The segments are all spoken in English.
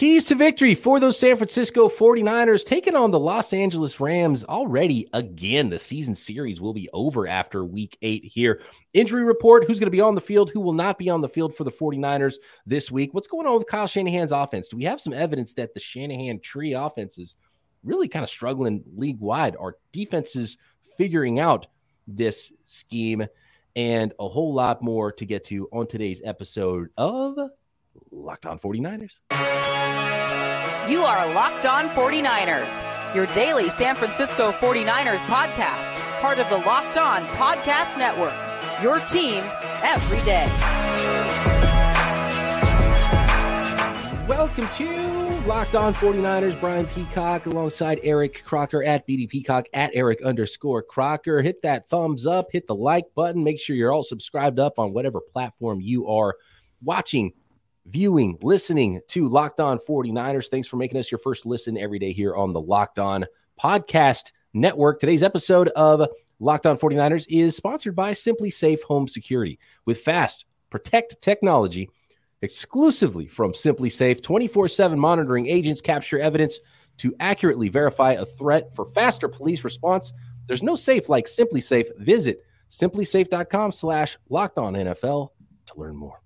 Keys to victory for those San Francisco 49ers taking on the Los Angeles Rams already again. The season series will be over after week eight here. Injury report who's going to be on the field, who will not be on the field for the 49ers this week. What's going on with Kyle Shanahan's offense? Do we have some evidence that the Shanahan tree offense is really kind of struggling league wide? Are defenses figuring out this scheme? And a whole lot more to get to on today's episode of Locked On 49ers. You are Locked On 49ers, your daily San Francisco 49ers podcast, part of the Locked On Podcast Network. Your team every day. Welcome to Locked On 49ers. Brian Peacock alongside Eric Crocker at BD Peacock at Eric underscore Crocker. Hit that thumbs up, hit the like button. Make sure you're all subscribed up on whatever platform you are watching viewing, listening to Locked On 49ers. Thanks for making us your first listen every day here on the Locked On Podcast Network. Today's episode of Locked On 49ers is sponsored by SimpliSafe Home Security with fast protect technology exclusively from SimpliSafe 24 7 monitoring agents capture evidence to accurately verify a threat for faster police response. There's no safe like SimpliSafe. Visit simplisafe.com slash locked on NFL to learn more.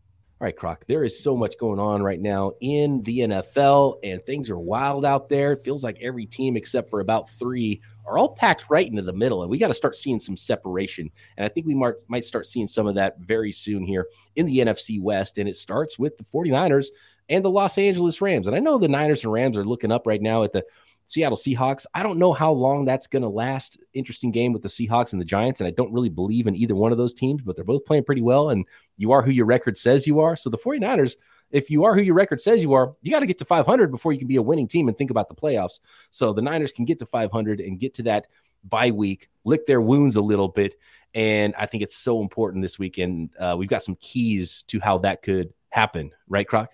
All right, Croc, there is so much going on right now in the NFL, and things are wild out there. It feels like every team, except for about three, are all packed right into the middle, and we got to start seeing some separation. And I think we might, might start seeing some of that very soon here in the NFC West. And it starts with the 49ers and the Los Angeles Rams. And I know the Niners and Rams are looking up right now at the Seattle Seahawks. I don't know how long that's going to last. Interesting game with the Seahawks and the Giants. And I don't really believe in either one of those teams, but they're both playing pretty well. And you are who your record says you are. So the 49ers, if you are who your record says you are, you got to get to 500 before you can be a winning team and think about the playoffs. So the Niners can get to 500 and get to that bye week, lick their wounds a little bit. And I think it's so important this weekend. Uh, we've got some keys to how that could happen, right, Croc?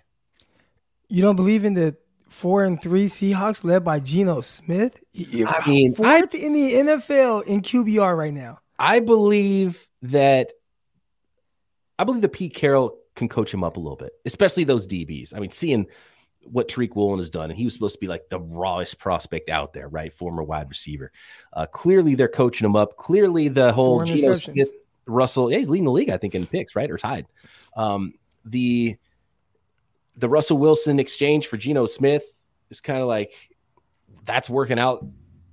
You don't believe in the four and three Seahawks led by Geno Smith. I mean, fourth I, in the NFL in QBR right now. I believe that I believe that Pete Carroll can coach him up a little bit, especially those DBs. I mean, seeing what Tariq Woolen has done, and he was supposed to be like the rawest prospect out there, right? Former wide receiver. Uh, clearly, they're coaching him up. Clearly, the whole Geno Smith, Russell, yeah, he's leading the league, I think, in picks, right, or tied. Um, the the Russell Wilson exchange for Geno Smith is kind of like that's working out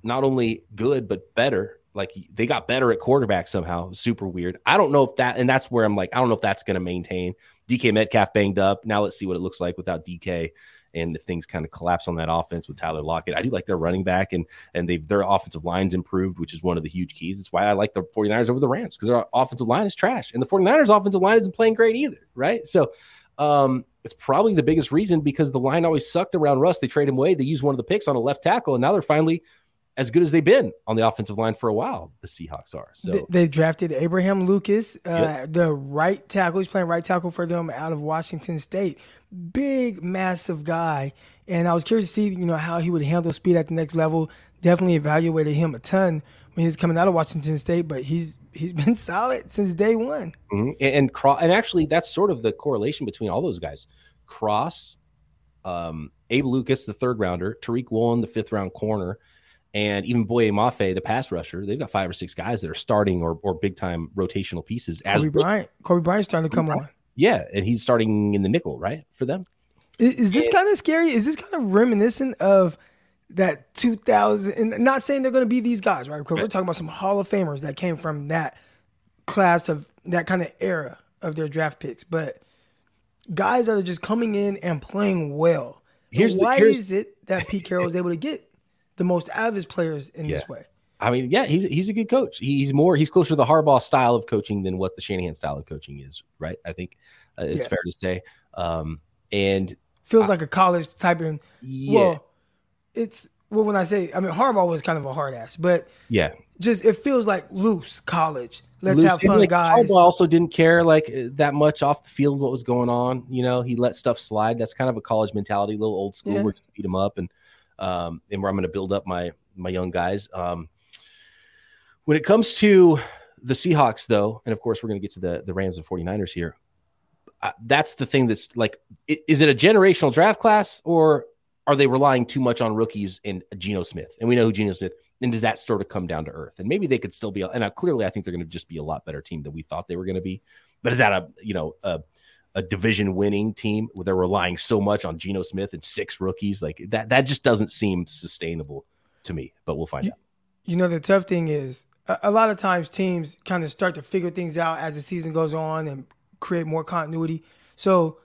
not only good but better. Like they got better at quarterback somehow. Super weird. I don't know if that, and that's where I'm like, I don't know if that's going to maintain. DK Metcalf banged up. Now let's see what it looks like without DK and if things kind of collapse on that offense with Tyler Lockett. I do like their running back and and they their offensive line's improved, which is one of the huge keys. That's why I like the 49ers over the Rams because their offensive line is trash. And the 49ers offensive line isn't playing great either, right? So um it's probably the biggest reason because the line always sucked around Russ. They trade him away. They use one of the picks on a left tackle, and now they're finally as good as they've been on the offensive line for a while. The Seahawks are. So they, drafted Abraham Lucas, uh, yep. the right tackle. He's playing right tackle for them out of Washington State. Big, massive guy, and I was curious to see you know how he would handle speed at the next level. Definitely evaluated him a ton when he's coming out of Washington State, but he's he's been solid since day one. Mm-hmm. And and, Cross, and actually, that's sort of the correlation between all those guys. Cross, um, Abe Lucas, the third rounder, Tariq Woolen, the fifth round corner, and even Boye Mafe, the pass rusher. They've got five or six guys that are starting or, or big time rotational pieces. As Coby Bryant, Coby Bryant's starting to come on. Yeah, and he's starting in the nickel, right, for them. Is, is this kind of scary? Is this kind of reminiscent of that 2000? And not saying they're going to be these guys, right? Because right. we're talking about some Hall of Famers that came from that class of that kind of era of their draft picks, but guys that are just coming in and playing well. Here's why the, here's, is it that Pete Carroll is able to get the most out of his players in yeah. this way? I mean, yeah, he's he's a good coach. He's more he's closer to the Harbaugh style of coaching than what the Shanahan style of coaching is, right? I think uh, it's yeah. fair to say. Um, and feels I, like a college type of. Yeah. Well, it's well when I say I mean Harbaugh was kind of a hard ass, but yeah, just it feels like loose college. Let's loose. have fun, like, guys. Harbaugh also didn't care like that much off the field what was going on. You know, he let stuff slide. That's kind of a college mentality, a little old school. Yeah. We're to beat them up and um, and where I'm going to build up my my young guys. Um, when it comes to the Seahawks, though, and of course, we're going to get to the, the Rams and 49ers here. Uh, that's the thing that's like, is it a generational draft class or are they relying too much on rookies and Geno Smith? And we know who Geno Smith. And does that sort of come down to earth? And maybe they could still be. And uh, clearly, I think they're going to just be a lot better team than we thought they were going to be. But is that a you know a a division winning team where they're relying so much on Geno Smith and six rookies? Like that that just doesn't seem sustainable to me. But we'll find you, out. You know, the tough thing is a, a lot of times teams kind of start to figure things out as the season goes on and create more continuity. So,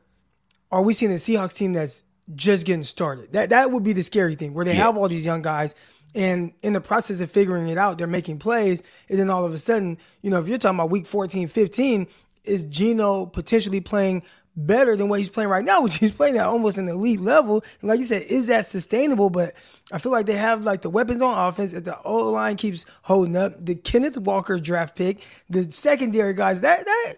are we seeing a Seahawks team that's just getting started. That that would be the scary thing, where they yeah. have all these young guys, and in the process of figuring it out, they're making plays, and then all of a sudden, you know, if you're talking about week 14, 15, is Geno potentially playing better than what he's playing right now, which he's playing at almost an elite level. And like you said, is that sustainable? But I feel like they have like the weapons on offense. If the O line keeps holding up, the Kenneth Walker draft pick, the secondary guys, that that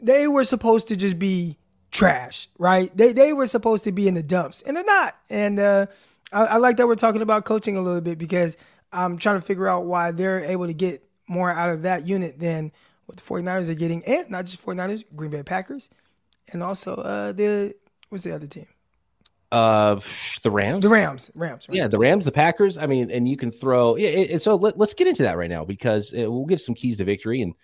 they were supposed to just be trash, right? They they were supposed to be in the dumps, and they're not. And uh, I, I, like that we're talking about coaching a little bit because I'm trying to figure out why they're able to get more out of that unit than what the 49ers are getting, and not just 49ers, Green Bay Packers, and also uh, the what's the other team? Uh, the Rams. The Rams. Rams. Rams. Yeah, the Rams, the Packers. I mean, and you can throw. Yeah, so let, us get into that right now because uh, we'll get some keys to victory and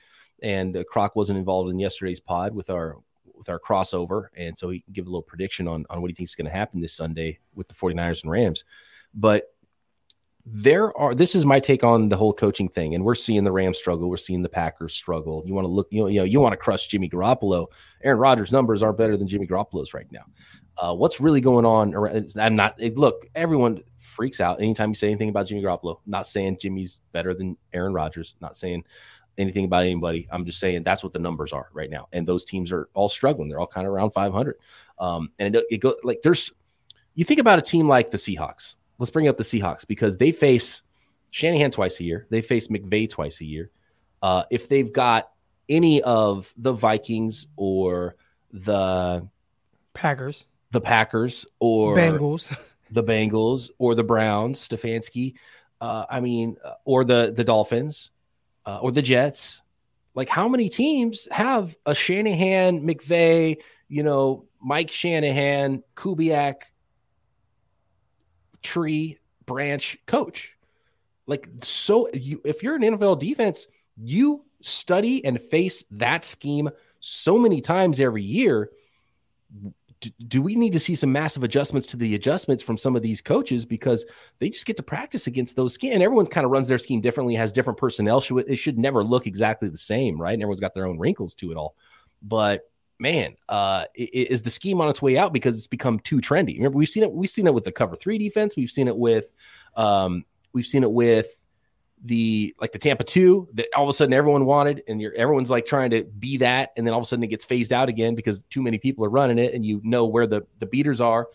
and uh, Croc wasn't involved in yesterday's pod with our with our crossover. And so he can give a little prediction on, on what he thinks is going to happen this Sunday with the 49ers and Rams. But there are this is my take on the whole coaching thing and we're seeing the rams struggle we're seeing the packers struggle you want to look you know you know you want to crush jimmy garoppolo aaron rodgers numbers are better than jimmy garoppolo's right now uh, what's really going on i'm not look everyone freaks out anytime you say anything about jimmy garoppolo not saying jimmy's better than aaron rodgers not saying anything about anybody. I'm just saying that's what the numbers are right now, and those teams are all struggling. They're all kind of around 500. Um, and it, it goes like there's you think about a team like the Seahawks. Let's bring up the Seahawks because they face Shanahan twice a year. They face McVay twice a year. Uh, if they've got any of the Vikings or the Packers, the Packers or Bengals, the Bengals or the Browns, Stefanski. Uh, I mean, uh, or the the Dolphins uh, or the Jets. Like, how many teams have a Shanahan, McVay, you know, Mike Shanahan, Kubiak, tree branch coach? Like, so you, if you're an NFL defense, you study and face that scheme so many times every year do we need to see some massive adjustments to the adjustments from some of these coaches? Because they just get to practice against those scheme and everyone kind of runs their scheme differently has different personnel. Should it should never look exactly the same right? And everyone's got their own wrinkles to it all. But man uh is the scheme on its way out because it's become too trendy? Remember we've seen it we've seen it with the cover three defense. We've seen it with um we've seen it with the like the Tampa two that all of a sudden everyone wanted, and you're everyone's like trying to be that, and then all of a sudden it gets phased out again because two many people are running it, and you know where the the beaters are.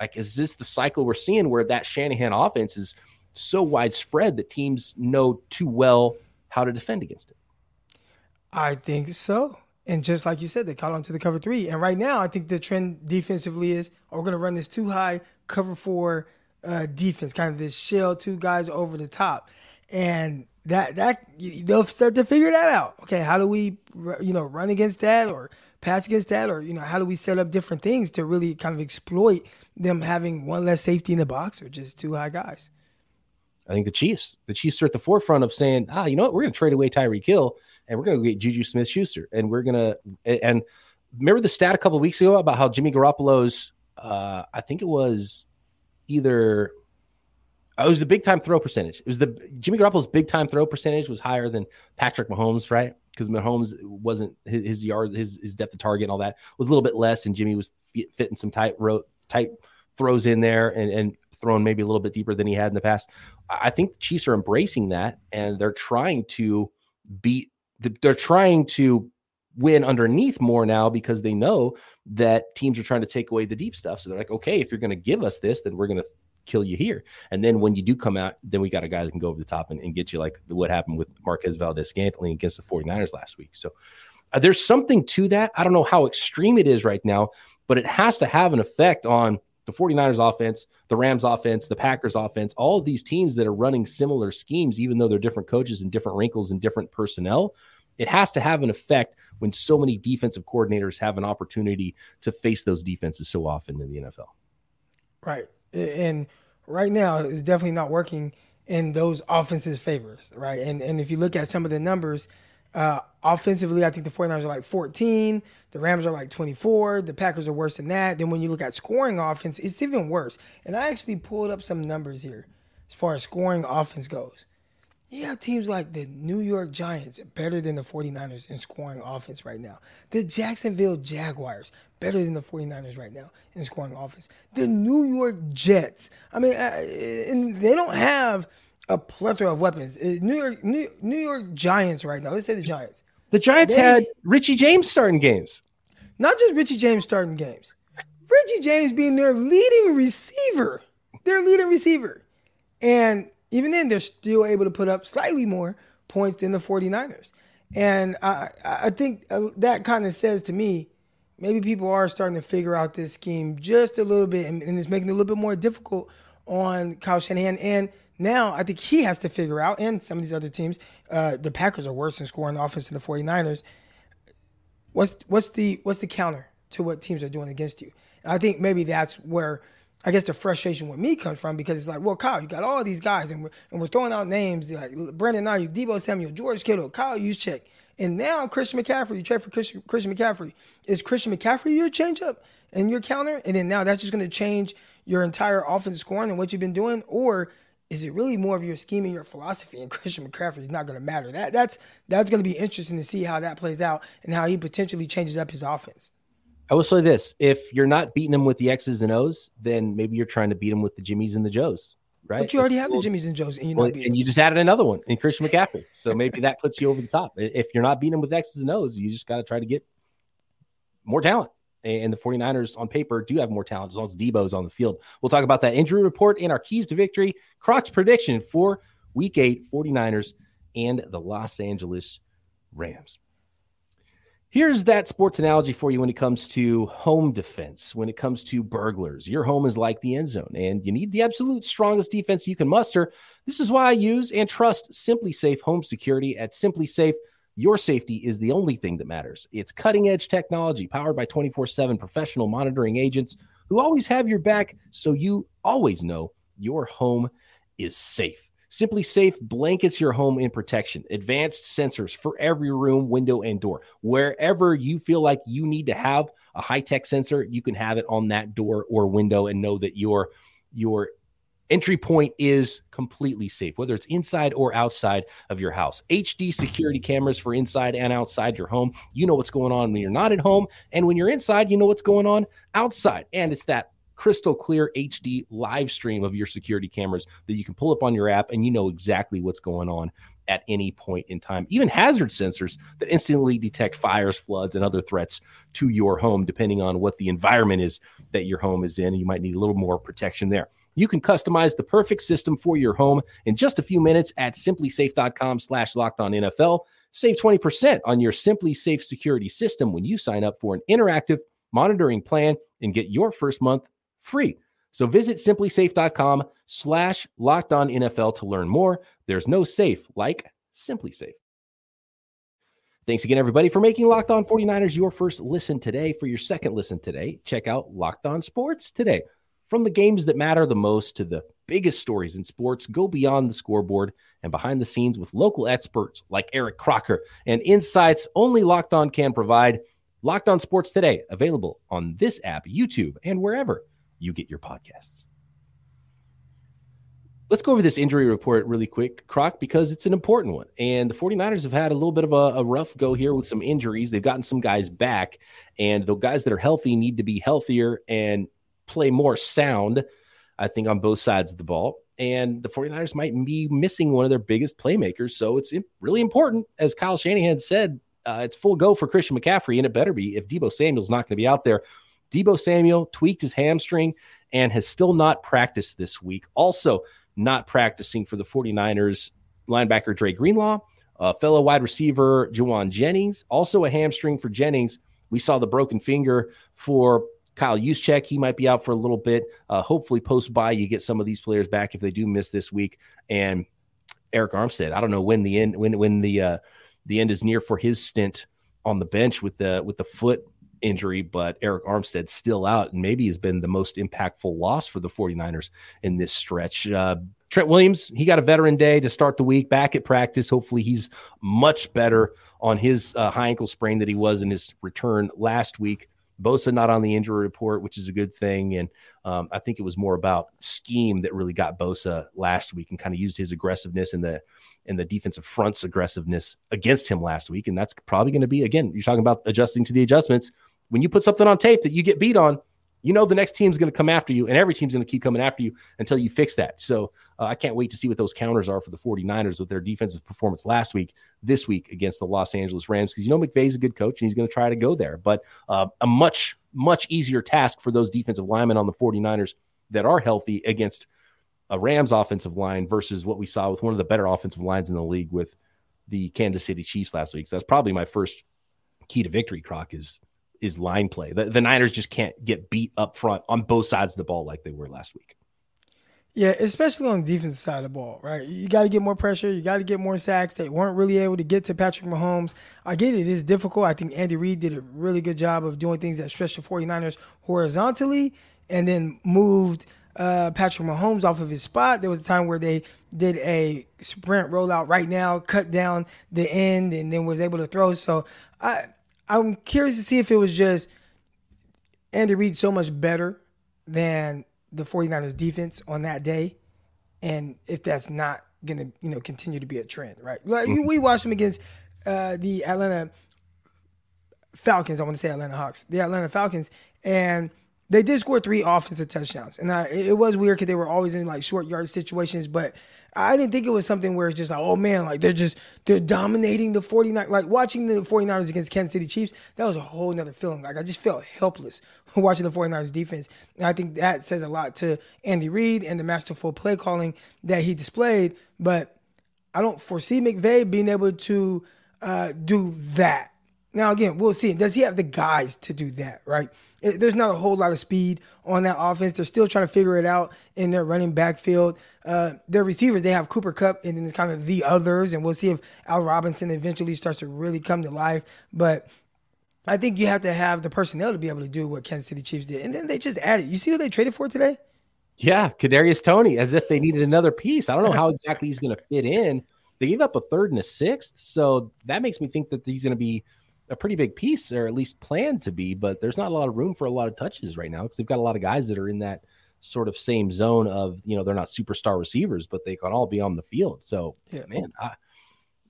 Like, is this the cycle we're seeing where that Shanahan offense is so widespread that teams know too well how to defend against it? I think so. And just like you said, they caught on to the cover three. And right now, I think the trend defensively is oh, we're going to run this too high cover four uh, defense, kind of this shell two guys over the top and that that they'll start to figure that out. Okay, how do we you know run against that or pass against that or you know how do we set up different things to really kind of exploit them having one less safety in the box or just two high guys. I think the Chiefs, the Chiefs are at the forefront of saying, ah, you know what, we're going to trade away Tyreek Hill and we're going to get Juju Smith Schuster and we're going to and remember the stat a couple weeks ago about how Jimmy Garoppolo's, uh, I think it was either Oh, it was the big time throw percentage. It was the Jimmy Garoppolo's big time throw percentage was higher than Patrick Mahomes, right? Because Mahomes wasn't his, his, yard, his his depth of target and all that was a little bit less, and Jimmy was fitting some tight row, tight throws in there and and throwing maybe a little bit deeper than he had in the past. I think the Chiefs are embracing that and they're trying to beat. They're trying to win underneath more now because they know that teams are trying to take away the deep stuff. So they're like, okay, if you're going to give us this, then we're going to kill you here. And then when you do come out, then we got a guy that can go over the top and, and get you like what happened with Marquez Valdes Scantling against the 49ers last week. So uh, there's something to that. I don't know how extreme it is right now, but it has to have an effect on the 49ers offense, the Rams offense, the Packers offense, all of these teams that are running similar schemes, even though they're different coaches and different wrinkles and different personnel. It has to have an effect when so many defensive coordinators have an opportunity to face those defenses so often in the NFL. Right And right now, it's definitely not working in those offensive favors, right? And and if you look at some of the numbers, uh, offensively, I think the 49ers are like 14. The Rams are like 24. The Packers are worse than that. Then when you look at scoring offense, it's even worse. And I actually pulled up some numbers here as far as scoring offense goes. You have teams like the New York Giants better than the 49ers in scoring offense right now. The Jacksonville Jaguars better than the 49ers right now in scoring offense. The New York Jets. I mean, uh, and they don't have a plethora of weapons. Uh, New York New, New York Giants right now. Let's say the Giants. The Giants they, had Richie James starting games. Not just Richie James starting games. Richie James being their leading receiver. Their leading receiver. And even then, they're still able to put up slightly more points than the 49ers. And I, I think uh, that kind of says to me, maybe people are starting to figure out this scheme just a little bit, and, and it's making it a little bit more difficult on Kyle Shanahan. And now I think he has to figure out, and some of these other teams, uh, the Packers are worse in scoring offense than the 49ers. What's what's the what's the counter to what teams are doing against you? I think maybe that's where I guess the frustration with me comes from because it's like, well, Kyle, you got all these guys, and we're, and we're throwing out names like Brandon Aiyuk, Deebo Samuel, George Kittle, Kyle Juszczyk, and now Christian McCaffrey. You trade for Christian, Christian McCaffrey. Is Christian McCaffrey your changeup and your counter? And then now that's just going to change your entire offensive scoring and what you've been doing, or is it really more of your scheme and your philosophy? And Christian McCaffrey is not going to matter. That that's that's going to be interesting to see how that plays out and how he potentially changes up his offense. I will say this: if you're not beating them with the X's and O's, then maybe you're trying to beat them with the Jimmies and the Joes, right? But you already have the Jimmies and Joes, and you well, and you just added another one in Christian McCaffrey. so maybe that puts you over the top. If you're not beating them with X's and O's, you just got to try to get more talent. And the 49ers on paper do have more talent as long as Deebo's on the field. We'll talk about that injury report and our keys to victory. Croc's prediction for week eight 49ers and the Los Angeles Rams. Here's that sports analogy for you when it comes to home defense, when it comes to burglars. Your home is like the end zone, and you need the absolute strongest defense you can muster. This is why I use and trust SimpliSafe Home Security at SimpliSafe. Your safety is the only thing that matters. It's cutting edge technology powered by 24 7 professional monitoring agents who always have your back so you always know your home is safe. SimpliSafe blankets your home in protection. Advanced sensors for every room, window, and door. Wherever you feel like you need to have a high tech sensor, you can have it on that door or window and know that your your entry point is completely safe, whether it's inside or outside of your house. HD security cameras for inside and outside your home. You know what's going on when you're not at home. And when you're inside, you know what's going on outside. And it's that crystal clear HD live stream of your security cameras that you can pull up on your app and you know exactly what's going on at any point in time. Even hazard sensors that instantly detect fires, floods, and other threats to your home, depending on what the environment is that your home is in. You might need a little more protection there. You can customize the perfect system for your home in just a few minutes at simplisafe.com slash locked on NFL. Save 20% on your SimpliSafe security system when you sign up for an interactive monitoring plan and get your first month free. So visit simplisafe.com slash locked on NFL to learn more. There's no safe like SimpliSafe. Thanks again, everybody, for making Locked On 49ers your first listen today. For your second listen today, check out Locked On Sports today. From the games that matter the most to the biggest stories in sports, go beyond the scoreboard and behind the scenes with local experts like Eric Crocker and insights only Locked On can provide. Locked On Sports today, available on this app, YouTube, and wherever you get your podcasts. Let's go over this injury report really quick, Croc, because it's an important one. And the 49ers have had a little bit of a, a, rough go here with some injuries. They've gotten some guys back, and the guys that are healthy need to be healthier and play more sound, I think, on both sides of the ball. And the 49ers might be missing one of their biggest playmakers. So it's really important, as Kyle Shanahan said, uh, it's full go for Christian McCaffrey, and it better be if Deebo Samuel's not going to be out there. Deebo Samuel tweaked his hamstring and has still not practiced this week. Also, not practicing for the 49ers linebacker Dre Greenlaw, fellow wide receiver Jauan Jennings, also a hamstring for Jennings. We saw the broken finger for Kyle Juszczyk. He might be out for a little bit. Uh, hopefully, post by you get some of these players back if they do miss this week. And Arik Armstead, I don't know when the end when when the uh, the end is near for his stint on the bench with the with the foot injury, but Arik Armstead's still out and maybe has been the most impactful loss for the 49ers in this stretch. Uh, Trent Williams, he got a veteran day to start the week back at practice. Hopefully, he's much better on his uh, high ankle sprain that he was in his return last week. Bosa not on the injury report, which is a good thing. And um, I think it was more about scheme that really got Bosa last week and kind of used his aggressiveness and the and the defensive front's aggressiveness against him last week. And that's probably going to be again, you're talking about adjusting to the adjustments when you put something on tape that you get beat on, you know the next team's going to come after you, and every team's going to keep coming after you until you fix that. So uh, I can't wait to see what those counters are for the 49ers with their defensive performance last week, this week against the Los Angeles Rams, because you know McVay's a good coach and he's going to try to go there. But uh, a much, much easier task for those defensive linemen on the 49ers that are healthy against a Rams offensive line versus what we saw with one of the better offensive lines in the league with the Kansas City Chiefs last week. So that's probably my first key to victory, Croc, is is line play. The, the Niners just can't get beat up front on both sides of the ball like they were last week. Yeah, especially on the defensive side of the ball, right? You got to get more pressure. You got to get more sacks. They weren't really able to get to Patrick Mahomes. I get it. It's difficult. I think Andy Reid did a really good job of doing things that stretched the 49ers horizontally and then moved uh, Patrick Mahomes off of his spot. There was a time where they did a sprint rollout right now, cut down the end, and then was able to throw. So I I'm curious to see if it was just Andy Reid so much better than the 49ers defense on that day and if that's not going to, you know, continue to be a trend, right? Like mm-hmm. we watched them against uh, the Atlanta Falcons, I want to say Atlanta Hawks. The Atlanta Falcons and they did score three offensive touchdowns. And I, it was weird cuz they were always in like short yard situations, but I didn't think it was something where it's just like, oh man, like they're just they're dominating the 49 like watching the 49ers against Kansas City Chiefs, that was a whole nother feeling. Like I just felt helpless watching the 49ers defense. And I think that says a lot to Andy Reid and the masterful play calling that he displayed. But I don't foresee McVay being able to uh, do that. Now again, we'll see. Does he have the guys to do that, right? There's not a whole lot of speed on that offense. They're still trying to figure it out in their running backfield. Uh, their receivers, they have Cooper Kupp and then it's kind of the others, and we'll see if Al Robinson eventually starts to really come to life. But I think you have to have the personnel to be able to do what Kansas City Chiefs did. And then they just added. You see who they traded for today? Yeah, Kadarius Toney, as if they needed another piece. I don't know how exactly he's going to fit in. They gave up a third and a sixth, so that makes me think that he's going to be a pretty big piece, or at least planned to be. But there's not a lot of room for a lot of touches right now because they've got a lot of guys that are in that sort of same zone of you know they're not superstar receivers, but they can all be on the field. So yeah, man, I,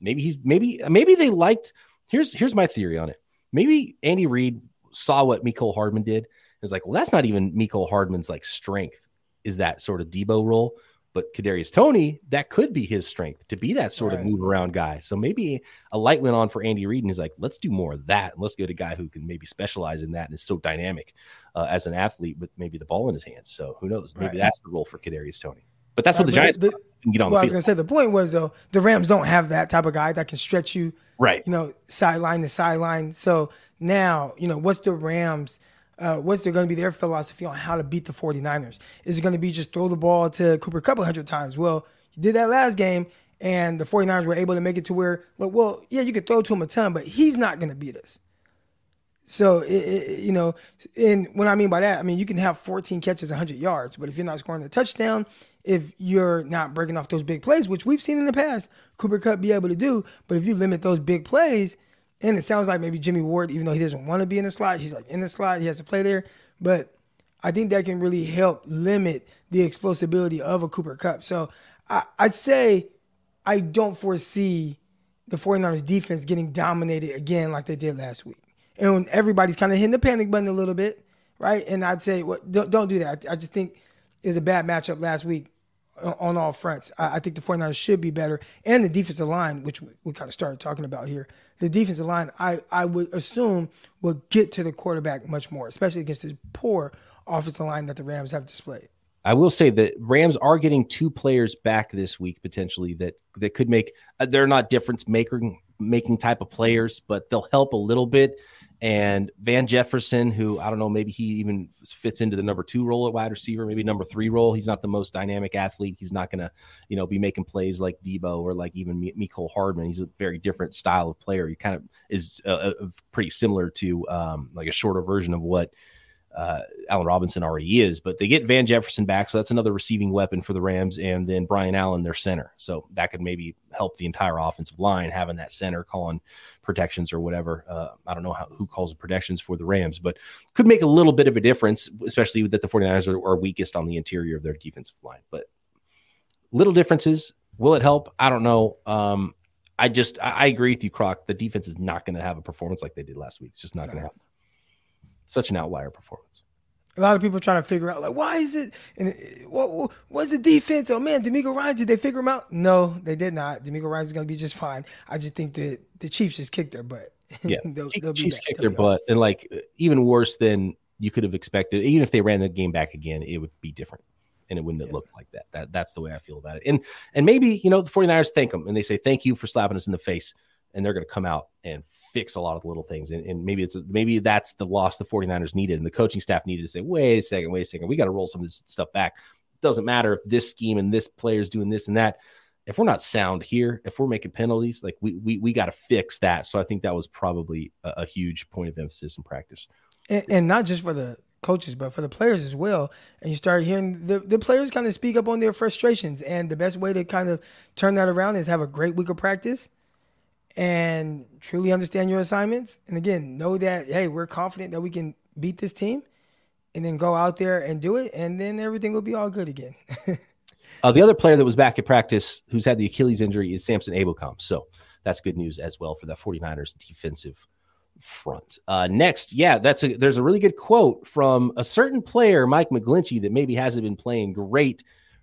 maybe he's maybe maybe they liked. Here's here's my theory on it. Maybe Andy Reid saw what Mecole Hardman did. It's like, well, that's not even Mecole Hardman's like strength. Is that sort of Deebo role? But Kadarius Toney, that could be his strength to be that sort right. of move around guy. So maybe a light went on for Andy Reid, and he's like, let's do more of that. And let's get a guy who can maybe specialize in that and is so dynamic uh, as an athlete with maybe the ball in his hands. So who knows? Maybe right. that's the role for Kadarius Toney. But that's what the Giants the, get on. Well, I was going to say the point was though the Rams don't have that type of guy that can stretch you, right? You know, sideline to sideline. So now you know what's the Rams uh, what's going to be their philosophy on how to beat the 49ers? Is it going to be just throw the ball to Cooper Kupp 100 times? Well, you did that last game, and the 49ers were able to make it to where, like, well, yeah, you could throw to him a ton, but he's not going to beat us. So, it, it, you know, and what I mean by that, I mean, you can have 14 catches, 100 yards, but if you're not scoring a touchdown, if you're not breaking off those big plays, which we've seen in the past, Cooper Kupp be able to do, but if you limit those big plays – and it sounds like maybe Jimmy Ward, even though he doesn't want to be in the slot, he's like in the slot, he has to play there. But I think that can really help limit the explosibility of a Cooper Kupp. So I, I'd say I don't foresee the 49ers defense getting dominated again like they did last week. And everybody's kind of hitting the panic button a little bit, right? And I'd say, well, don't, don't do that. I, just think it was a bad matchup last week on all fronts. I, I, think the 49ers should be better. And the defensive line, which we, we kind of started talking about here, the defensive line, I, I would assume, will get to the quarterback much more, especially against this poor offensive line that the Rams have displayed. I will say that Rams are getting two players back this week potentially that that could make. Uh, they're not difference making making type of players, but they'll help a little bit. And Van Jefferson, who I don't know, maybe he even fits into the number two role at wide receiver, maybe number three role. He's not the most dynamic athlete. He's not going to, you know, be making plays like Deebo or like even Mecole Hardman. He's a very different style of player. He kind of is uh, uh, pretty similar to um, like a shorter version of what uh, Allen Robinson already is. But they get Van Jefferson back, so that's another receiving weapon for the Rams, and then Brian Allen, their center. So that could maybe help the entire offensive line having that center calling protections or whatever. Uh, I don't know how, who calls the protections for the Rams, but could make a little bit of a difference, especially that the 49ers are, are weakest on the interior of their defensive line. But little differences. Will it help? I don't know. Um, I just I, I, agree with you, Croc. The defense is not going to have a performance like they did last week. It's just not going to happen such an outlier performance. A lot of people trying to figure out like why is it and uh, what what's the defense? Oh man, DeMeco Ryan did they figure him out? No, they did not. DeMeco Ryan is going to be just fine. I just think that the Chiefs just kicked their butt. Yeah, they'll, they'll Chiefs kicked they'll their butt, and like even worse than you could have expected. Even if they ran the game back again, it would be different and it wouldn't have looked like that. That that's the way I feel about it. And and maybe, you know, the 49ers thank them and they say thank you for slapping us in the face and they're going to come out and fix a lot of the little things. And, and, maybe it's maybe that's the loss the 49ers needed. And the coaching staff needed to say, wait a second, wait a second, we got to roll some of this stuff back. Doesn't matter if this scheme and this player's doing this and that. If we're not sound here, if we're making penalties, like we we, we got to fix that. So I think that was probably a, a huge point of emphasis in practice. And, and not just for the coaches, but for the players as well. And you start hearing the, the players kind of speak up on their frustrations. And the best way to kind of turn that around is have a great week of practice and truly understand your assignments. And again, know that, hey, we're confident that we can beat this team and then go out there and do it. And then everything will be all good again. uh, the other player that was back at practice who's had the Achilles injury is Samson Ebukam. So that's good news as well for the 49ers defensive front. Uh, next, yeah, that's a, there's a really good quote from a certain player, Mike McGlinchey, that maybe hasn't been playing great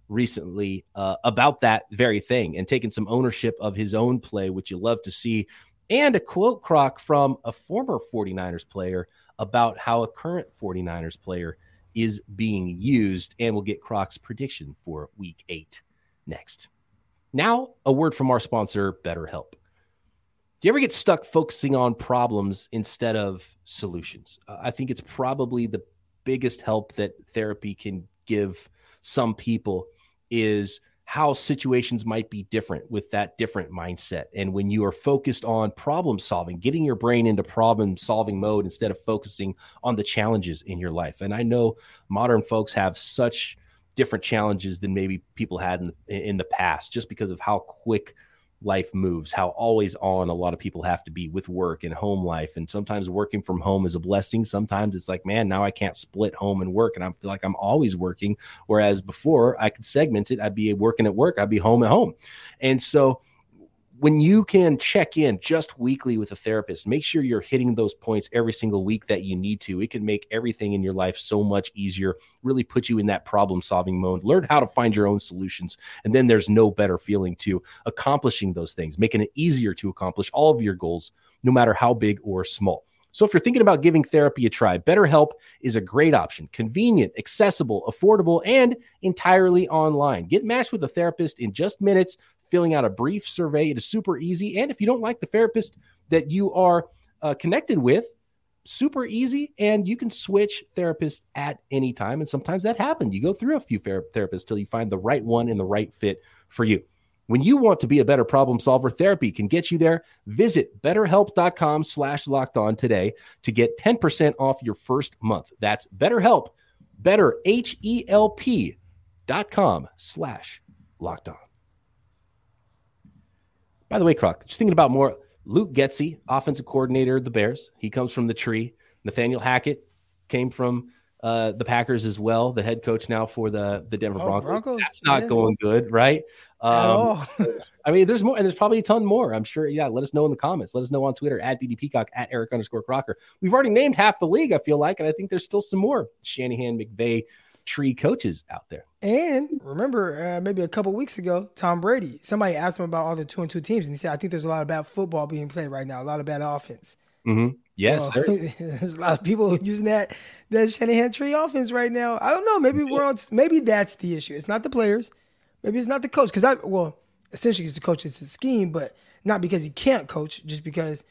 recently uh, about that very thing and taking some ownership of his own play, which you love to see. And a quote croc from a former 49ers player about how a current 49ers player is being used. And we'll get Croc's prediction for week eight next. Now, a word from our sponsor, BetterHelp. Do you ever get stuck focusing on problems instead of solutions? Uh, I think it's probably the biggest help that therapy can give some people is how situations might be different with that different mindset. And when you are focused on problem solving, getting your brain into problem solving mode instead of focusing on the challenges in your life. And I know modern folks have such different challenges than maybe people had in, in the past just because of how quick life moves, how always on a lot of people have to be with work and home life. And sometimes working from home is a blessing. Sometimes it's like, man, now I can't split home and work. And I feel like I'm always working. Whereas before I could segment it, I'd be working at work, I'd be home at home. And so when you can check in just weekly with a therapist, make sure you're hitting those points every single week that you need to. It can make everything in your life so much easier, really put you in that problem solving mode. Learn how to find your own solutions. And then there's no better feeling to accomplishing those things, making it easier to accomplish all of your goals, no matter how big or small. So if you're thinking about giving therapy a try, BetterHelp is a great option. Convenient, accessible, affordable, and entirely online. Get matched with a therapist in just minutes filling out a brief survey. It is super easy. And if you don't like the therapist that you are uh, connected with, super easy. And you can switch therapists at any time. And sometimes that happens. You go through a few therapists till you find the right one and the right fit for you. When you want to be a better problem solver, therapy can get you there. Visit betterhelp.com slash locked on today to get 10% off your first month. That's betterhelp, better H-E-L-P dot com slash locked on. By the way, Croc, just thinking about more Luke Getsy, offensive coordinator of the Bears. He comes from the tree. Nathaniel Hackett came from uh, the Packers as well, the head coach now for the the Denver oh, Broncos. Broncos. That's not yeah. going good, right? Um, I mean, there's more, and there's probably a ton more. I'm sure. Yeah, let us know in the comments. Let us know on Twitter at BD Peacock at Eric underscore Crocker. We've already named half the league. I feel like, and I think there's still some more Shanahan, McVay, tree coaches out there. And remember, uh, maybe a couple weeks ago, Tom Brady, somebody asked him about all the two and two teams, and he said, I think there's a lot of bad football being played right now, a lot of bad offense. Mm-hmm. Yes, well, there's. there's. a lot of people using that that Shanahan tree offense right now. I don't know. Maybe we're on. Maybe that's the issue. It's not the players. Maybe it's not the coach. Because I well, essentially, it's the coach. It's a scheme, but not because he can't coach, just because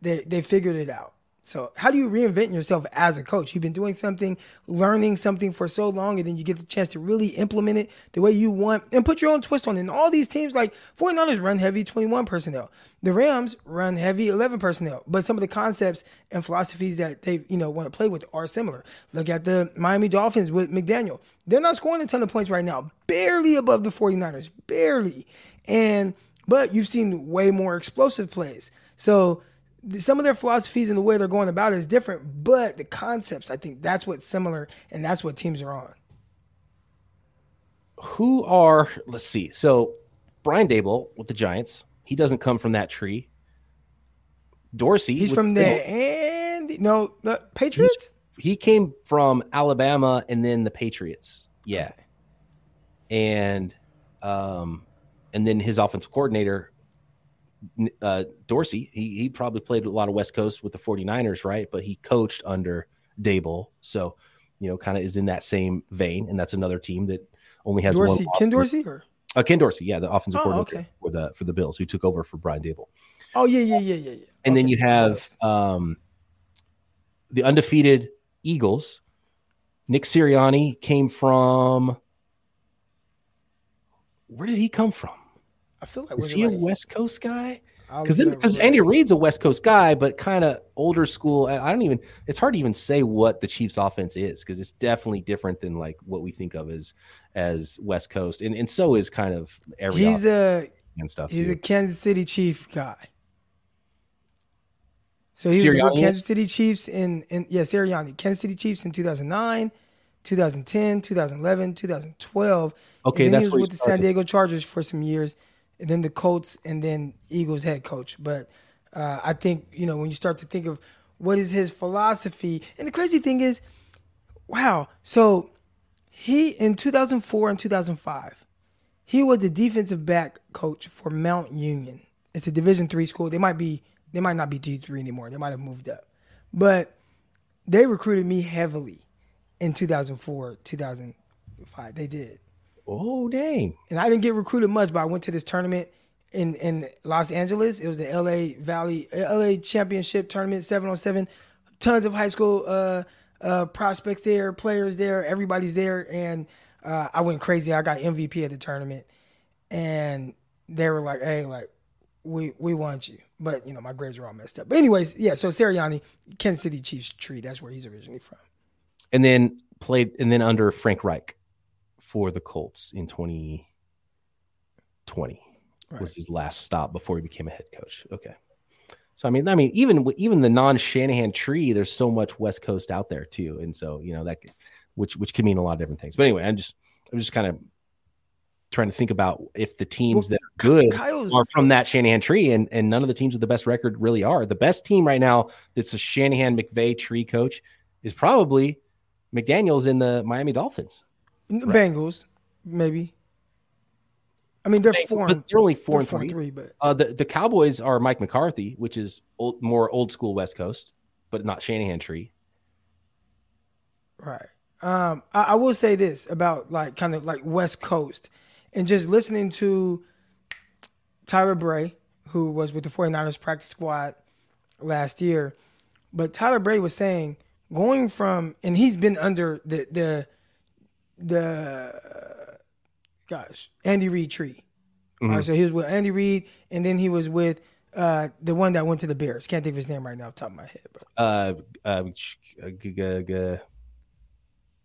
they they figured it out. So how do you reinvent yourself as a coach? You've been doing something, learning something for so long, and then you get the chance to really implement it the way you want and put your own twist on it. And all these teams like 49ers run heavy 21 personnel. The Rams run heavy 11 personnel. But some of the concepts and philosophies that they, you know, want to play with are similar. Look at the Miami Dolphins with McDaniel. They're not scoring a ton of points right now. Barely above the 49ers. Barely. And but you've seen way more explosive plays. So some of their philosophies and the way they're going about it is different, but the concepts, I think that's what's similar and that's what teams are on. Who are, let's see. So Brian Daboll with the Giants, he doesn't come from that tree. Dorsey. He's from there. And no, the Patriots? he came from Alabama and then the Patriots. Yeah. Okay. And um and then his offensive coordinator uh, Dorsey, he, he probably played a lot of West Coast with the 49ers, right? But he coached under Daboll, So, you know, kind of is in that same vein. And that's another team that only has Dorsey, one. Ken Dorsey? Or? Uh, Ken Dorsey, yeah, the offensive oh, coordinator okay. for the for the Bills, who took over for Brian Daboll. Oh yeah, yeah, yeah, yeah, yeah. And okay. then you have um, the undefeated Eagles. Nick Sirianni came from. Where did he come from? I feel like is he like, a West Coast guy? Because because Andy Reid's a West Coast guy, but kind of older school. I don't even. It's hard to even say what the Chiefs' offense is because it's definitely different than like what we think of as as West Coast, and and so is kind of every. He's a and stuff. He's too. a Kansas City Chief guy. So he Sirianni was with Kansas City Chiefs in, in yeah, Sirianni, Kansas City Chiefs in 2009, 2010, 2011, 2012. Okay, and then he was with the San Diego Chargers for some years and then the Colts, and then Eagles head coach. But uh, I think you know when you start to think of what is his philosophy, and the crazy thing is, wow. So he in 2004 and 2005, he was the defensive back coach for Mount Union. It's a Division three school. They might be they might not be D three anymore. They might have moved up, but they recruited me heavily in 2004 2005. They did. Oh dang! And I didn't get recruited much, but I went to this tournament in in Los Angeles. It was the LA Valley LA Championship tournament, seven on seven. Tons of high school uh, uh, prospects there, players there, everybody's there, and uh, I went crazy. I got MVP at the tournament, and they were like, "Hey, like we we want you," but you know my grades were all messed up. But anyways, yeah. So Sirianni, Kansas City Chiefs tree. That's where he's originally from. And then played, and then under Frank Reich for the Colts in 2020 right. was his last stop before he became a head coach. Okay. So I mean, I mean, even even the non Shanahan tree, there's so much West Coast out there too, and so you know that, which which can mean a lot of different things. But anyway, I'm just I'm just kind of trying to think about if the teams well, that are good Kyle's, are from that Shanahan tree, and and none of the teams with the best record really are. The best team right now that's a Shanahan McVay tree coach is probably McDaniel's in the Miami Dolphins. Right. Bengals, maybe. I mean, they're Bengals, four. And, they're only 4 and four three. And three but uh, the the Cowboys are Mike McCarthy, which is old, more old school West Coast, but not Shanahan tree. Right. Um, I, I will say this about like kind of like West Coast, and just listening to Tyler Bray, who was with the 49ers practice squad last year, but Tyler Bray was saying going from and he's been under the the the gosh Andy Reid tree. Mm-hmm. All right, so he was with Andy Reid, and then he was with uh, the one that went to the Bears. Can't think of his name right now, top of my head. But. Uh, uh, g- g- g-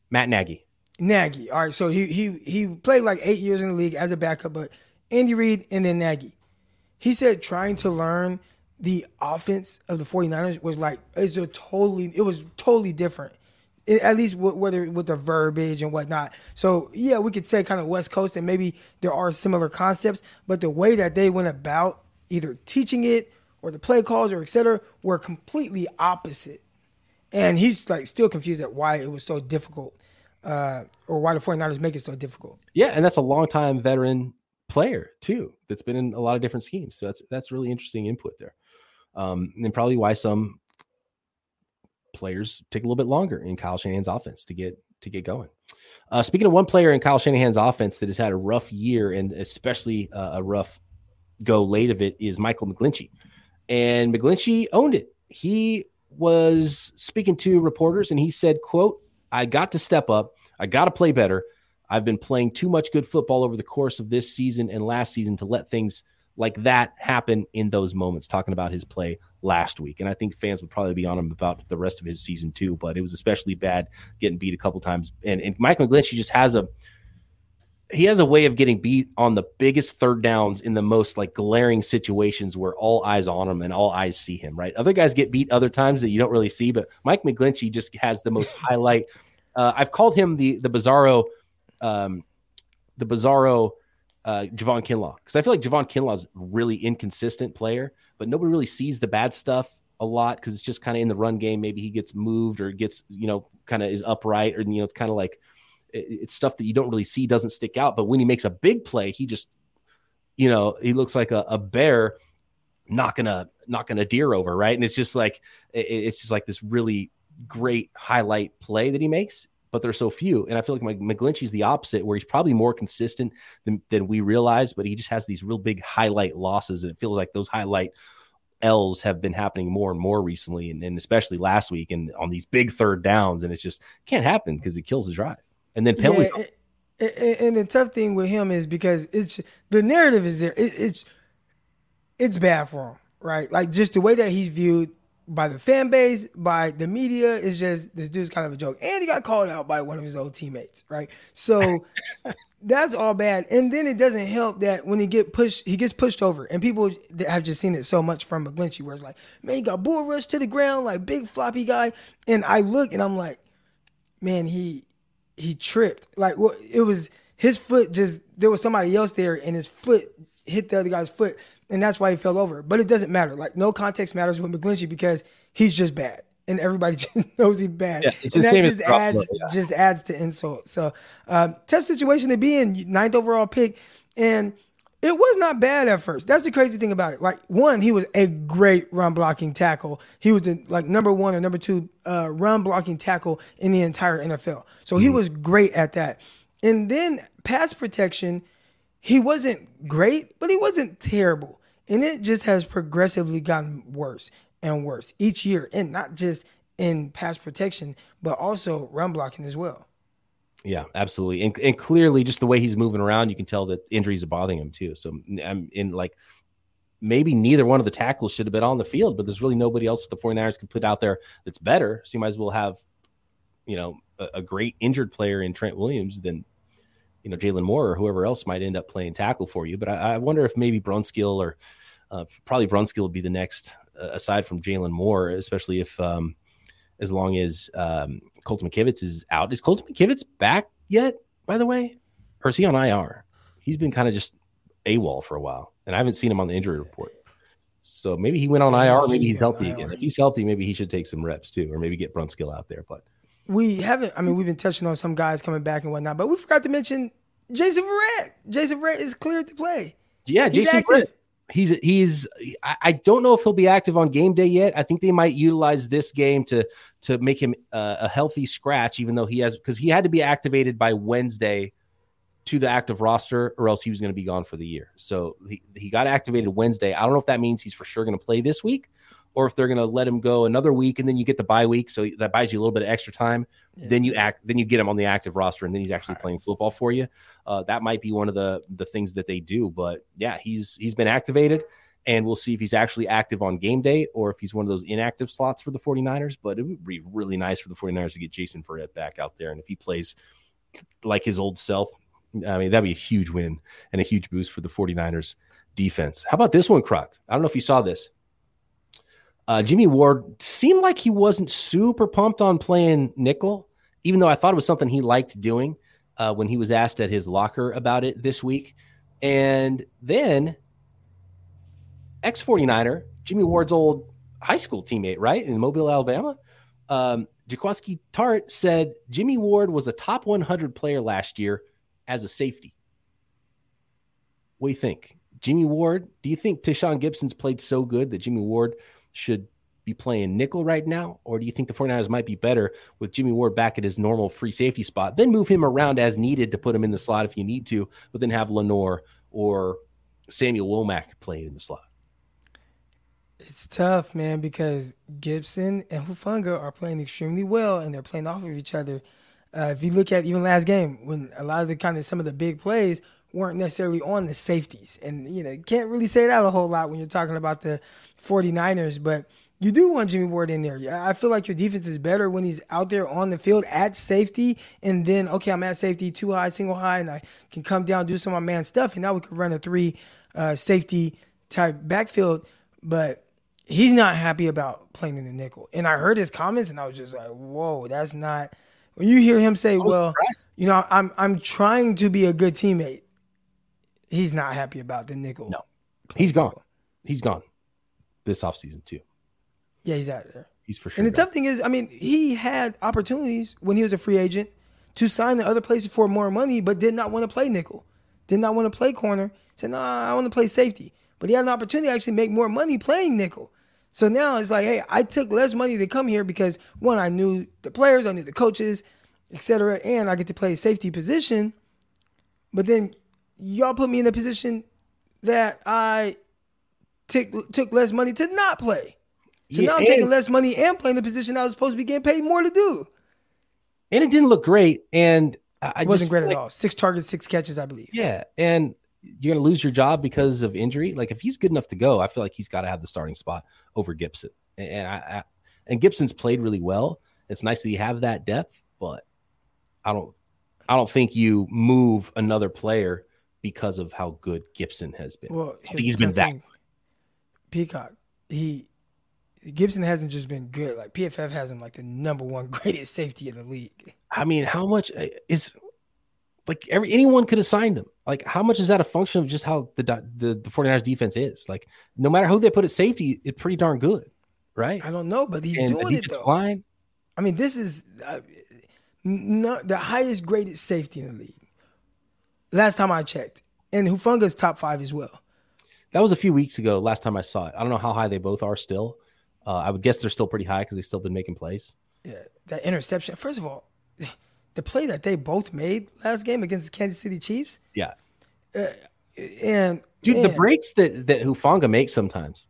Matt Nagy. Nagy. All right, so he he he played like eight years in the league as a backup, but Andy Reid and then Nagy. He said trying to learn the offense of the 49ers was like it's a totally it was totally different at least whether with the verbiage and whatnot. So yeah, we could say kind of West Coast, and maybe there are similar concepts, but the way that they went about either teaching it or the play calls or etc. were completely opposite. And he's like still confused at why it was so difficult, uh, or why the 49ers make it so difficult. Yeah, and that's a long time veteran player too that's been in a lot of different schemes. So that's that's really interesting input there. Um, and probably why some players take a little bit longer in Kyle Shanahan's offense to get to get going. Uh, speaking of one player in Kyle Shanahan's offense that has had a rough year and especially uh, a rough go late of it is Michael McGlinchey, and McGlinchey owned it. He was speaking to reporters and he said, quote, I got to step up. I got to play better. I've been playing too much good football over the course of this season and last season to let things like that happen in those moments, talking about his play last week. And I think fans would probably be on him about the rest of his season too, but it was especially bad getting beat a couple times. And, and Mike McGlinchey just has a he has a way of getting beat on the biggest third downs in the most like glaring situations where all eyes on him and all eyes see him, right? Other guys get beat other times that you don't really see, but Mike McGlinchey just has the most highlight. Uh, I've called him the the Bizarro, um, the Bizarro uh, Javon Kinlaw because I feel like Javon Kinlaw is really inconsistent player, but nobody really sees the bad stuff a lot because it's just kind of in the run game. Maybe he gets moved or gets you know kind of is upright or you know it's kind of like it's stuff that you don't really see doesn't stick out. But when he makes a big play, he just you know he looks like a, a bear knocking a knocking a deer over right, and it's just like it's just like this really great highlight play that he makes but there's so few. And I feel like McGlinchey's the opposite, where he's probably more consistent than, than we realize, but he just has these real big highlight losses. And it feels like those highlight L's have been happening more and more recently, and, and especially last week and on these big third downs. And it's just can't happen because it kills the drive. And then penalty. Yeah, and, and the tough thing with him is because it's the narrative is there. It, it's it's bad for him, right? Like just the way that he's viewed by the fan base, by the media, is just this dude's kind of a joke. And he got called out by one of his old teammates, right? So that's all bad. And then it doesn't help that when he get pushed, he gets pushed over, and people have just seen it so much from McGlinchey, where it's like, man, he got bull rushed to the ground, like big floppy guy. And I look and I'm like, man, he he tripped. Like it was his foot just there was somebody else there, and his foot hit the other guy's foot, and that's why he fell over. But it doesn't matter. Like no context matters with McGlinchey because he's just bad, and everybody just knows he's bad. Yeah, it's and that just adds yeah. just adds to insult. So uh, tough situation to be in, ninth overall pick, and it was not bad at first. That's the crazy thing about it. Like one, he was a great run blocking tackle. He was the, like number one or number two uh, run blocking tackle in the entire NFL. So mm-hmm. he was great at that. And then pass protection he wasn't great, but he wasn't terrible. And it just has progressively gotten worse and worse each year, and not just in pass protection, but also run blocking as well. Yeah, absolutely. And, and clearly, just the way he's moving around, you can tell that injuries are bothering him too. So I'm in like maybe neither one of the tackles should have been on the field, but there's really nobody else the 49ers can put out there that's better. So you might as well have, you know, a, a great injured player in Trent Williams than you know Jaylon Moore or whoever else might end up playing tackle for you. But I, I wonder if maybe Brunskill or uh, probably Brunskill would be the next uh, aside from Jaylon Moore, especially if um, as long as um, Colton McKivitz is out. Is Colton McKivitz back yet? By the way, or is he on IR? He's been kind of just AWOL for a while, and I haven't seen him on the injury report. So maybe he went on IR. Maybe he's healthy again. If he's healthy, maybe he should take some reps too, or maybe get Brunskill out there. But we haven't. I mean, we've been touching on some guys coming back and whatnot, but we forgot to mention Jason Verrett. Jason Verrett is cleared to play. Yeah, he's Jason Verrett. He's he's. I, don't know if he'll be active on game day yet. I think they might utilize this game to to make him uh, a healthy scratch, even though he has because he had to be activated by Wednesday to the active roster, or else he was going to be gone for the year. So he, he got activated Wednesday. I don't know if that means he's for sure going to play this week or if they're going to let him go another week and then you get the bye week, so that buys you a little bit of extra time. Yeah. Then you act, then you get him on the active roster, and then he's actually playing football for you. Uh, that might be one of the the things that they do. But yeah, he's he's been activated, and we'll see if he's actually active on game day or if he's one of those inactive slots for the 49ers. But it would be really nice for the 49ers to get Jason Verrett back out there, and if he plays like his old self, I mean that'd be a huge win and a huge boost for the 49ers defense. How about this one, Croc? I don't know if you saw this. Uh, Jimmy Ward seemed like he wasn't super pumped on playing nickel, even though I thought it was something he liked doing uh, when he was asked at his locker about it this week. And then ex 49er, Jimmy Ward's old high school teammate, right, in Mobile, Alabama, um, Jaquiski Tartt said Jimmy Ward was a top 100 player last year as a safety. What do you think? Jimmy Ward, do you think Tashaun Gipson's played so good that Jimmy Ward – should be playing nickel right now? Or do you think the 49ers might be better with Jimmy Ward back at his normal free safety spot? Then move him around as needed to put him in the slot if you need to, but then have Lenoir or Samuel Womack playing in the slot. It's tough, man, because Gipson and Hufanga are playing extremely well and they're playing off of each other. Uh, if you look at even last game, when a lot of the kind of some of the big plays weren't necessarily on the safeties. And, you know, can't really say that a whole lot when you're talking about the 49ers, but you do want Jimmy Ward in there. I feel like your defense is better when he's out there on the field at safety, and then okay, I'm at safety, two high, single high, and I can come down do some of my man stuff, and now we can run a three uh, safety type backfield. But he's not happy about playing in the nickel, and I heard his comments, and I was just like, whoa, that's not. When you hear him say, "Well, surprised. you know, I'm I'm trying to be a good teammate," he's not happy about the nickel. No, he's gone. He's gone this offseason too. Yeah, he's out there. He's for sure. And the gone. tough thing is, I mean, he had opportunities when he was a free agent to sign in other places for more money, but did not want to play nickel, did not want to play corner. Said, "No, nah, I want to play safety." But he had an opportunity to actually make more money playing nickel. So now it's like, hey, I took less money to come here because one, I knew the players, I knew the coaches, etc., and I get to play safety position. But then y'all put me in a position that I took took less money to not play. So yeah, now I'm taking less money and playing the position I was supposed to be getting paid more to do. And it didn't look great. And I it wasn't great like, at all. Six targets, six catches, I believe. Yeah. And you're going to lose your job because of injury. Like if he's good enough to go, I feel like he's got to have the starting spot over Gipson. And I, I, and Gipson's played really well. It's nice that you have that depth, but I don't I don't think you move another player because of how good Gipson has been. Well, I think he's been that. Peacock, he Gipson hasn't just been good. Like PFF has him like the number one greatest safety in the league. I mean, how much uh, is like every anyone could have signed him? Like, how much is that a function of just how the the, the 49ers defense is? Like, no matter who they put at safety, it's pretty darn good, right? I don't know, but he's and doing it though. Line, I mean, this is uh, not the highest graded safety in the league. Last time I checked, and Hufanga's top five as well. That was a few weeks ago. Last time I saw it, I don't know how high they both are still. Uh, I would guess they're still pretty high because they've still been making plays. Yeah, that interception. First of all, the play that they both made last game against the Kansas City Chiefs. Yeah, uh, and dude, man. the breaks that that Hufanga makes sometimes,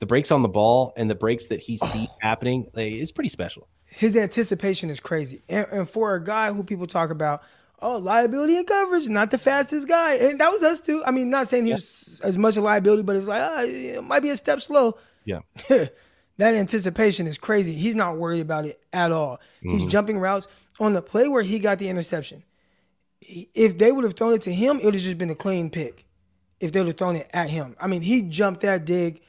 the breaks on the ball and the breaks that he sees happening, like, is pretty special. His anticipation is crazy, and, and for a guy who people talk about oh, liability and coverage, not the fastest guy. And that was us too. I mean, not saying he was as much a liability, but it's like, ah, it might be a step slow. Yeah. that anticipation is crazy. He's not worried about it at all. Mm-hmm. He's jumping routes on the play where he got the interception. If they would have thrown it to him, it would have just been a clean pick. If they would have thrown it at him, I mean, he jumped that dig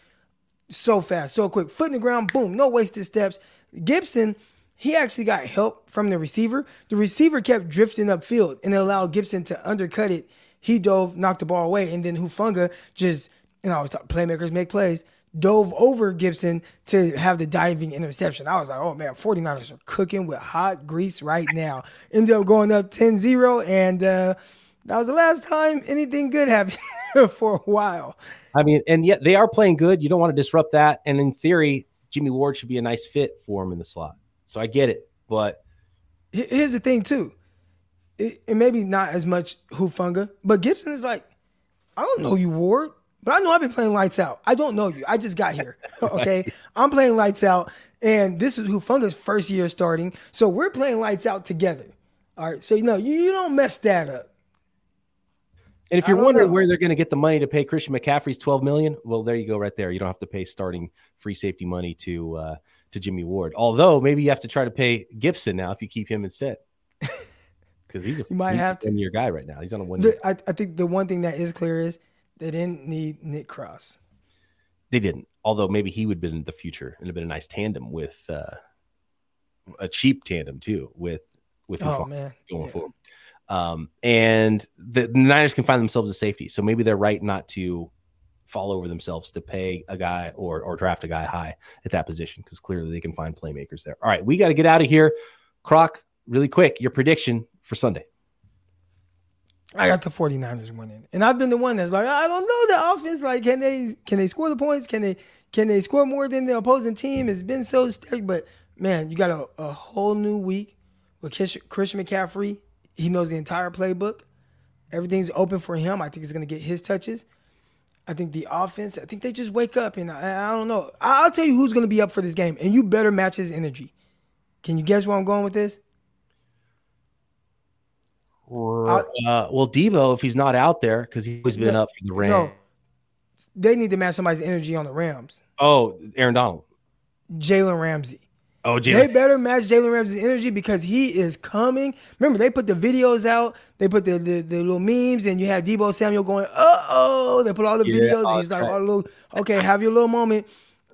so fast, so quick, foot in the ground, boom, no wasted steps. Gipson, he actually got help from the receiver. The receiver kept drifting upfield and it allowed Gipson to undercut it. He dove, knocked the ball away, and then Hufanga just, and I was talking, playmakers make plays dove over Gipson to have the diving interception. I was like, oh man, 49ers are cooking with hot grease right now. Ended up going up 10 0, and uh, that was the last time anything good happened for a while. I mean, and yet they are playing good. You don't want to disrupt that. And in theory, Jimmy Ward should be a nice fit for him in the slot. So I get it. But here's the thing, too. It, it maybe not as much Hufanga, but Gipson is like, I don't know you, Ward. But I know I've been playing lights out. I don't know you. I just got here. Okay. I'm playing lights out. And this is Hufanga's first year starting. So we're playing lights out together. All right. So you know, you, you don't mess that up. And if you're wondering know. where they're going to get the money to pay Christian McCaffrey's 12 million, well, there you go, right there. You don't have to pay starting free safety money to uh, to Jimmy Ward. Although maybe you have to try to pay Gipson now if you keep him instead, because he's a you might he's have a year guy right now. He's on a one. The, I, I think the one thing that is clear is they didn't need Nick Cross. They didn't. Although maybe he would have been in the future and have been a nice tandem with uh, a cheap tandem too with with oh, man. going yeah. forward. Um, and the, the Niners can find themselves a safety, so maybe they're right not to fall over themselves to pay a guy or or draft a guy high at that position because clearly they can find playmakers there. All right, we got to get out of here. Croc, really quick, your prediction for Sunday. I got the 49ers winning. And I've been the one that's like, I don't know the offense. Like, can they can they score the points? Can they can they score more than the opposing team? It's been so stacked. But man, you got a, a whole new week with Christian McCaffrey. He knows the entire playbook. Everything's open for him. I think he's gonna get his touches. I think the offense, I think they just wake up and I, I don't know. I'll tell you who's going to be up for this game, and you better match his energy. Can you guess where I'm going with this? Uh, well, Deebo, if he's not out there, because he's been No, up for the Rams. No, they need to match somebody's energy on the Rams. Oh, Aaron Donald. Jalen Ramsey. Oh, They better match Jalen Ramsey's energy because he is coming. Remember, they put the videos out, they put the, the, the little memes, and you had Deebo Samuel going, uh oh. They put all the Yeah, videos, oh, and he's like, oh, little, okay, have your little moment.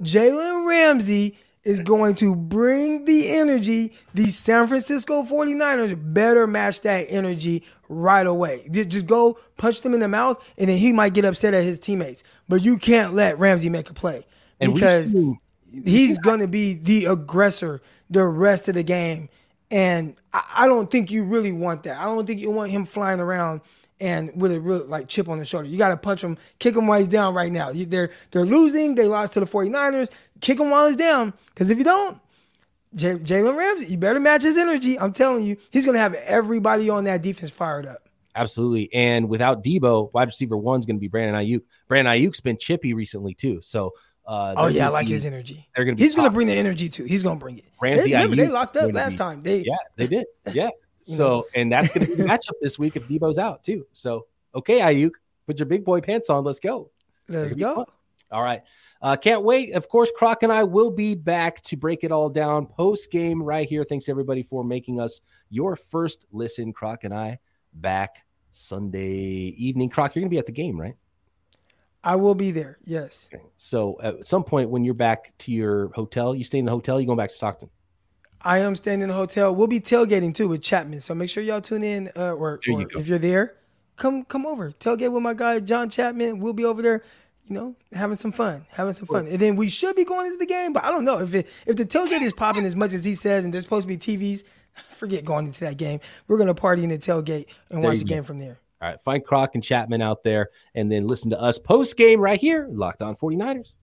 Jalen Ramsey is going to bring the energy. The San Francisco 49ers better match that energy right away. Just go punch them in the mouth, and then he might get upset at his teammates. But you can't let Ramsey make a play And we've because seen- he's going to be the aggressor the rest of the game. And I, I don't think you really want that. I don't think you want him flying around and with a real like chip on the shoulder. You got to punch him, kick him while he's down right now. They're they're losing. They lost to the 49ers. Kick him while he's down. Because if you don't, J- Jalen Ramsey, you better match his energy. I'm telling you, he's going to have everybody on that defense fired up. Absolutely. And without Deebo, wide receiver one's going to be Brandon Aiyuk. Brandon Aiyuk's been chippy recently too. So, uh, Oh yeah, I like be- his energy. they're gonna He's going to bring the energy too. He's going to bring it. Ramsey, They, remember, they locked up last be- time. They Yeah, they did. Yeah. So, and that's going to be the matchup this week if Deebo's out too. So, okay, Aiyuk, put your big boy pants on. Let's go. let's go. All right. Uh, can't wait. Of course, Croc and I will be back to break it all down post game right here. Thanks everybody for making us your first listen. Croc and I back Sunday evening. Croc, you're going to be at the game, right? I will be there. Yes. So at some point when you're back to your hotel, you stay in the hotel, you going back to Stockton. I am staying in the hotel. We'll be tailgating too with Chapman. So make sure y'all tune in. Uh, or, There you if you're there, come come over. Tailgate with my guy John Chapman. We'll be over there. You know, having some fun, having some fun, and then we should be going into the game. But I don't know if it, if the tailgate is popping as much as he says, and there's supposed to be TVs. Forget going into that game. We're gonna party in the tailgate and There watch the go. game from there. All right. Find Croc and Chapman out there and then listen to us post game right here, Locked On 49ers.